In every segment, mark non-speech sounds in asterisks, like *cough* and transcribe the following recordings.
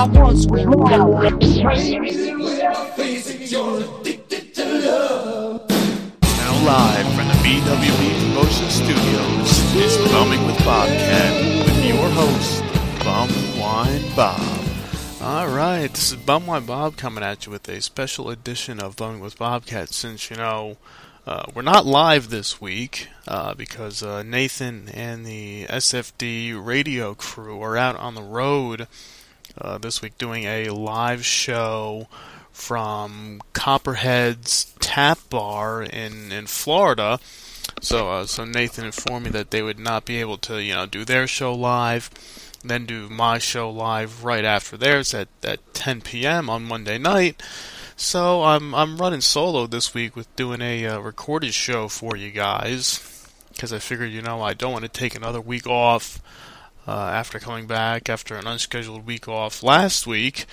I once was Now Alright, this is Bum Bumwine Bob coming at you with a special edition of Bumming with Bobcat since, you know, uh, we're not live this week uh, because uh, Nathan and the SFD radio crew are out on the road uh, this week doing a live show from Copperhead's Tap Bar in in Florida. So uh, so Nathan informed me that they would not be able to you know do their show live, then do my show live right after theirs at at 10 p.m. on Monday night. So I'm I'm running solo this week with doing a uh, recorded show for you guys because I figured you know I don't want to take another week off uh, after coming back after an unscheduled week off last week.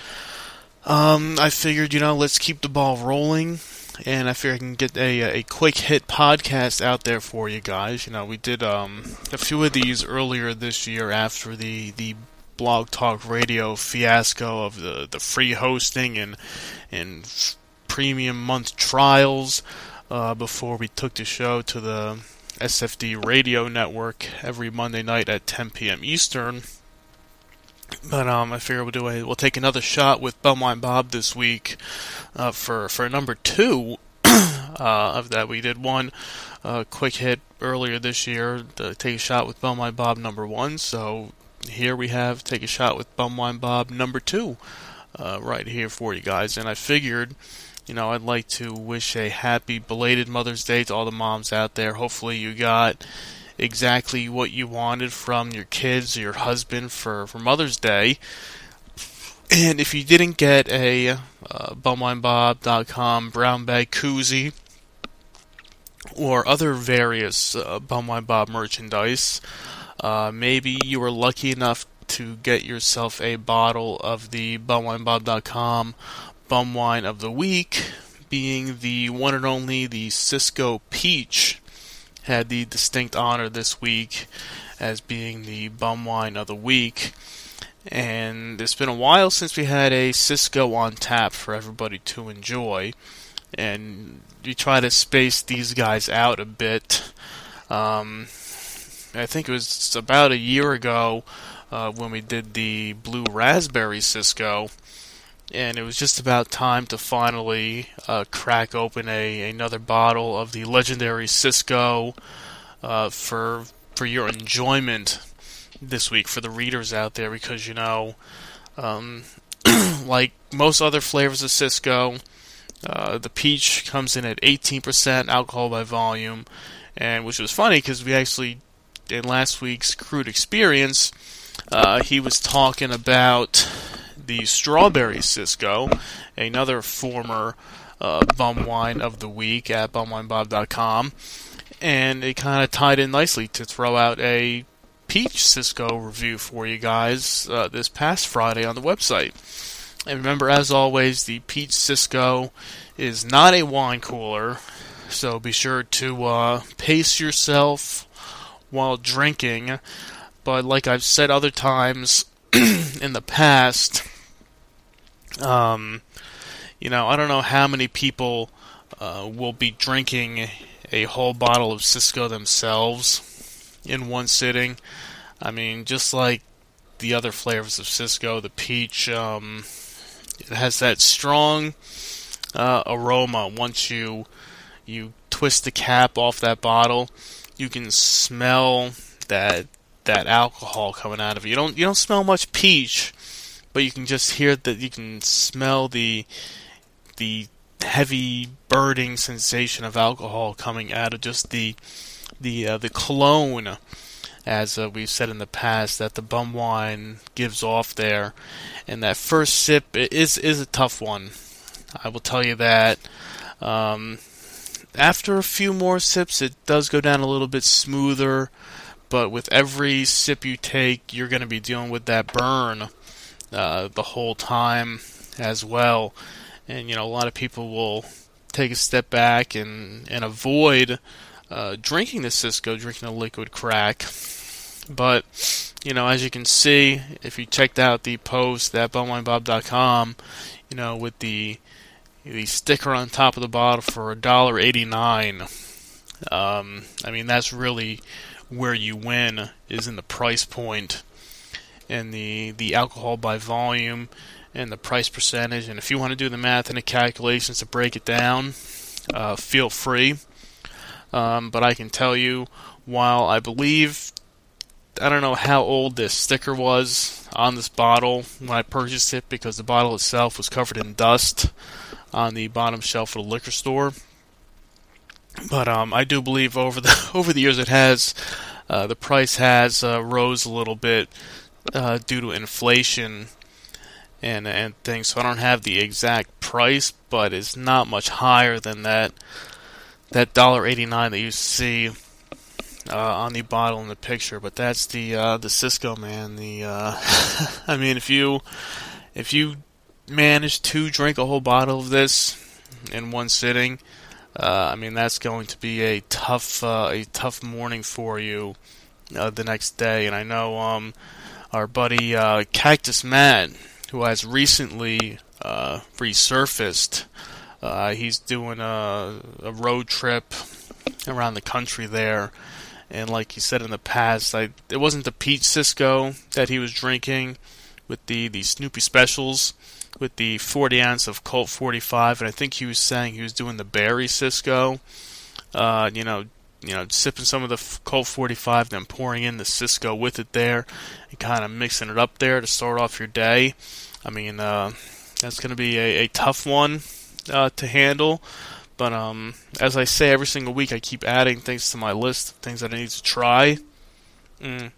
Um, I figured you know let's keep the ball rolling, and I figured I can get a a quick hit podcast out there for you guys. You know we did um a few of these earlier this year after the the blog talk radio fiasco of the, the free hosting and and premium month trials uh, before we took the show to the SFD radio network every Monday night at 10 p.m. Eastern. But um, I figure we'll do a we'll take another shot with Bumwine Bob this week uh, for for number two *clears throat* uh, of that. We did one uh, quick hit earlier this year to take a shot with Bumwine Bob number one. So here we have take a shot with Bumwine Bob number two uh, right here for you guys. And I figured, you know, I'd like to wish a happy belated Mother's Day to all the moms out there. Hopefully, you got exactly what you wanted from your kids or your husband for, for Mother's Day. And if you didn't get a uh, bumwinebob.com brown bag koozie or other various uh, Bumwine Bob merchandise, uh, maybe you were lucky enough to get yourself a bottle of the bumwinebob.com bumwine of the week, being the one and only the Cisco Peach had the distinct honor this week as being the bum wine of the week. And it's been a while since we had a Cisco on tap for everybody to enjoy. And we try to space these guys out a bit. Um, I think it was about a year ago uh, when we did the Blue Raspberry Cisco and it was just about time to finally uh, crack open a another bottle of the legendary Cisco uh, for for your enjoyment this week for the readers out there because you know um, *clears throat* like most other flavors of Cisco uh, the peach comes in at 18% alcohol by volume and which was funny because we actually in last week's crude experience uh, he was talking about the Strawberry Cisco, another former uh, bum wine of the week at bumwinebob.com, and it kind of tied in nicely to throw out a peach Cisco review for you guys uh, this past Friday on the website. And remember, as always, the peach Cisco is not a wine cooler, so be sure to uh, pace yourself while drinking. But like I've said other times *clears throat* in the past, um, you know, I don't know how many people uh, will be drinking a whole bottle of Cisco themselves in one sitting. I mean, just like the other flavors of Cisco, the peach, um, it has that strong uh, aroma once you you twist the cap off that bottle, you can smell that that alcohol coming out of it. You don't you don't smell much peach, but you can just hear that you can smell the the heavy burning sensation of alcohol coming out of just the the uh, the cologne as uh, we've said in the past that the bum wine gives off there. And that first sip is is a tough one. I will tell you that um, after a few more sips it does go down a little bit smoother but with every sip you take you're going to be dealing with that burn uh, the whole time as well and you know a lot of people will take a step back and and avoid uh, drinking the Cisco, drinking the liquid crack. But you know, as you can see, if you checked out the post at bumwinebob.com, you know, with the the sticker on top of the bottle for a dollar eighty nine. Um, I mean, that's really where you win is in the price point and the the alcohol by volume and the price percentage. And if you want to do the math and the calculations to break it down, uh, feel free. Um, but I can tell you, while I believe, I don't know how old this sticker was on this bottle when I purchased it because the bottle itself was covered in dust on the bottom shelf of the liquor store. But um, I do believe over the *laughs* over the years it has uh, the price has uh, rose a little bit uh, due to inflation and and things. So I don't have the exact price, but it's not much higher than that that dollar eighty nine that you see uh, on the bottle in the picture. But that's the uh, the Cisco man. The uh, *laughs* I mean, if you if you manage to drink a whole bottle of this in one sitting, uh, I mean that's going to be a tough uh, a tough morning for you the next day. And I know um, our buddy Cactus Matt, who has recently resurfaced. Uh, he's doing a, a road trip around the country there, and like he said in the past, I, it wasn't the peach Cisco that he was drinking with the the Snoopy specials with the 40 ounce of Colt 45, and I think he was saying he was doing the berry Cisco. Uh, you know, you know, sipping some of the Colt 45, then pouring in the Cisco with it there, and kind of mixing it up there to start off your day. I mean, uh, that's going to be a, a tough one uh, to handle. But um, as I say every single week, I keep adding things to my list things that I need to try. Mm.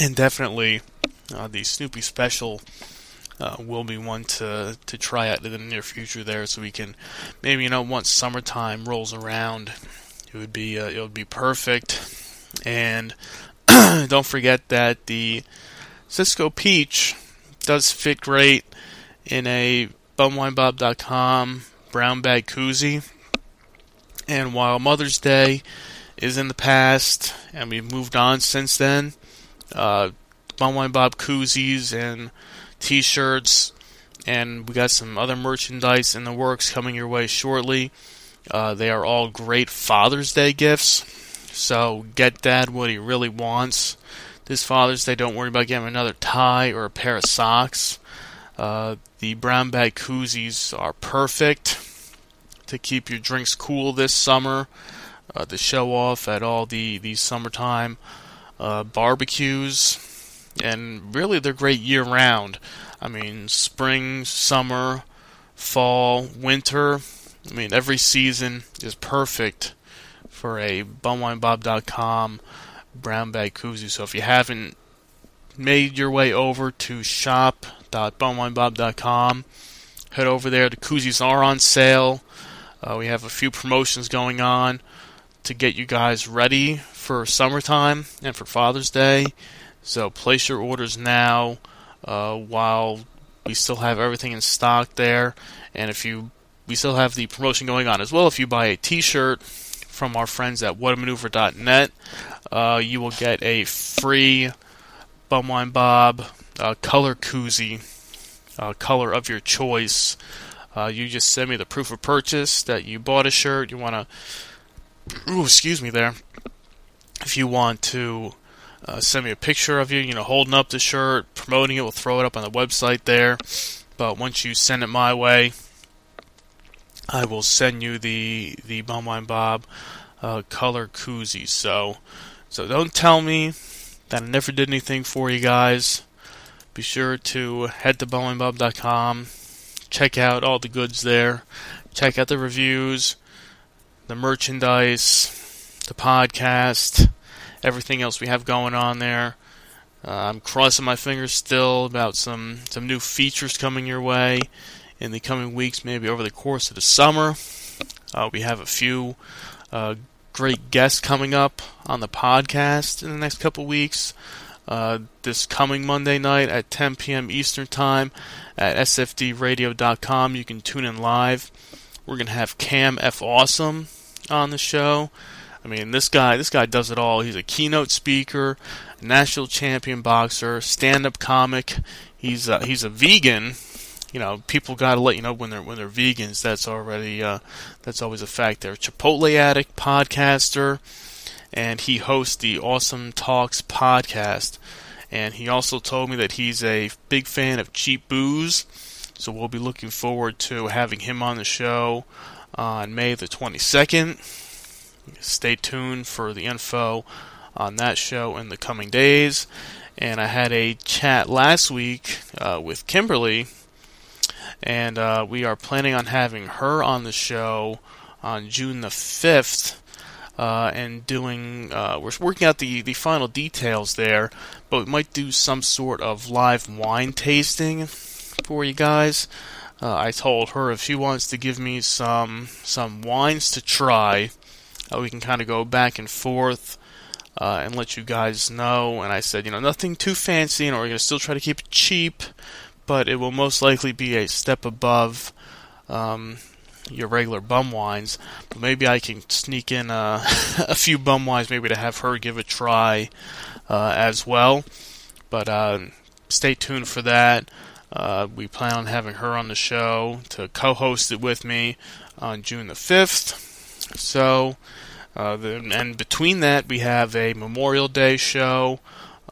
And definitely, uh, the Snoopy special uh, will be one to to try out in the near future there, so we can maybe you know once summertime rolls around, it would be uh, it would be perfect. And *clears throat* don't forget that the Cisco Peach does fit great in a bumwinebob.com brown bag koozie. And while Mother's Day is in the past and we've moved on since then, uh, Bumwine koozies and t shirts, and we got some other merchandise in the works coming your way shortly. Uh, they are all great Father's Day gifts. So get dad what he really wants. This Father's Day, don't worry about getting him another tie or a pair of socks. Uh, the brown bag koozies are perfect to keep your drinks cool this summer, uh, to show off at all the, the summertime uh, barbecues, and really they're great year round. I mean, spring, summer, fall, winter. I mean, every season is perfect for a bumwinebob.com brown bag koozie. So if you haven't made your way over to shop.bumwinebob.com. Head over there. The koozies are on sale. Uh, we have a few promotions going on to get you guys ready for summertime and for Father's Day. So place your orders now uh, while we still have everything in stock there. And if you, we still have the promotion going on as well. If you buy a T-shirt from our friends at whatamaneuver.net, uh, you will get a free Bumwine Bob uh, color koozie, uh, color of your choice. Uh, you just send me the proof of purchase that you bought a shirt. You want to, ooh, excuse me there. If you want to uh, send me a picture of you, you know, holding up the shirt, promoting it, we'll throw it up on the website there. But once you send it my way, I will send you the the Bumwine Bob uh, color koozie. So so don't tell me that I never did anything for you guys. Be sure to head to bumwinebob.com, check out all the goods there, check out the reviews, the merchandise, the podcast, everything else we have going on there. Uh, I'm crossing my fingers still about some some new features coming your way in the coming weeks, maybe over the course of the summer. Uh, we have a few uh, great guests coming up on the podcast in the next couple weeks. Uh, this coming Monday night at 10 p.m. Eastern Time at sfdradio.com. You can tune in live. We're gonna have Cam F. Awesome on the show. I mean, this guy, this guy does it all. He's a keynote speaker, national champion boxer, stand-up comic. He's a, he's a vegan. You know, people got to let you know when they're when they're vegans. That's already uh, that's always a fact. They're a Chipotle addict, podcaster, and he hosts the Awesome Talks podcast. And he also told me that he's a big fan of cheap booze. So we'll be looking forward to having him on the show on May the 22nd. Stay tuned for the info on that show in the coming days. And I had a chat last week uh, with Kimberly, and uh, we are planning on having her on the show on June the 5th. Uh, and doing, uh, we're working out the, the final details there, but we might do some sort of live wine tasting for you guys. Uh, I told her if she wants to give me some some wines to try, uh, we can kind of go back and forth uh, and let you guys know. And I said, you know, nothing too fancy, and we're going to still try to keep it cheap, but it will most likely be a step above um, your regular bum wines. But maybe I can sneak in uh, *laughs* a few bum wines, maybe to have her give a try uh, as well. But uh, stay tuned for that. Uh, we plan on having her on the show to co-host it with me on June the 5th. So, uh, the, and between that, we have a Memorial Day show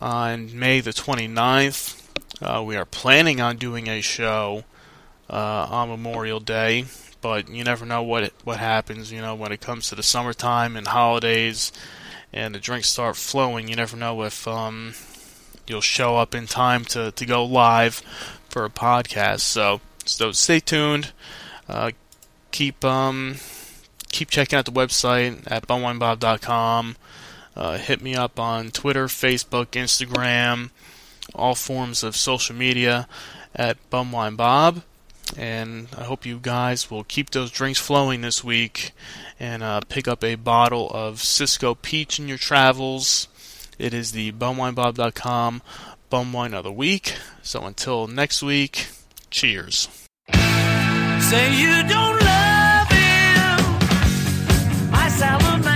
on May the 29th. Uh, we are planning on doing a show uh, on Memorial Day, but you never know what what happens. You know, when it comes to the summertime and holidays, and the drinks start flowing, you never know if um, you'll show up in time to, to go live for a podcast. So, so stay tuned. Uh, keep um, keep checking out the website at bumwinebob.com. Uh, hit me up on Twitter, Facebook, Instagram, all forms of social media at Bumwine Bob. And I hope you guys will keep those drinks flowing this week and uh, pick up a bottle of Cisco Peach in your travels. It is the bumwinebob.com bum wine of the week. So until next week, cheers. Say you don't love him. My salamander.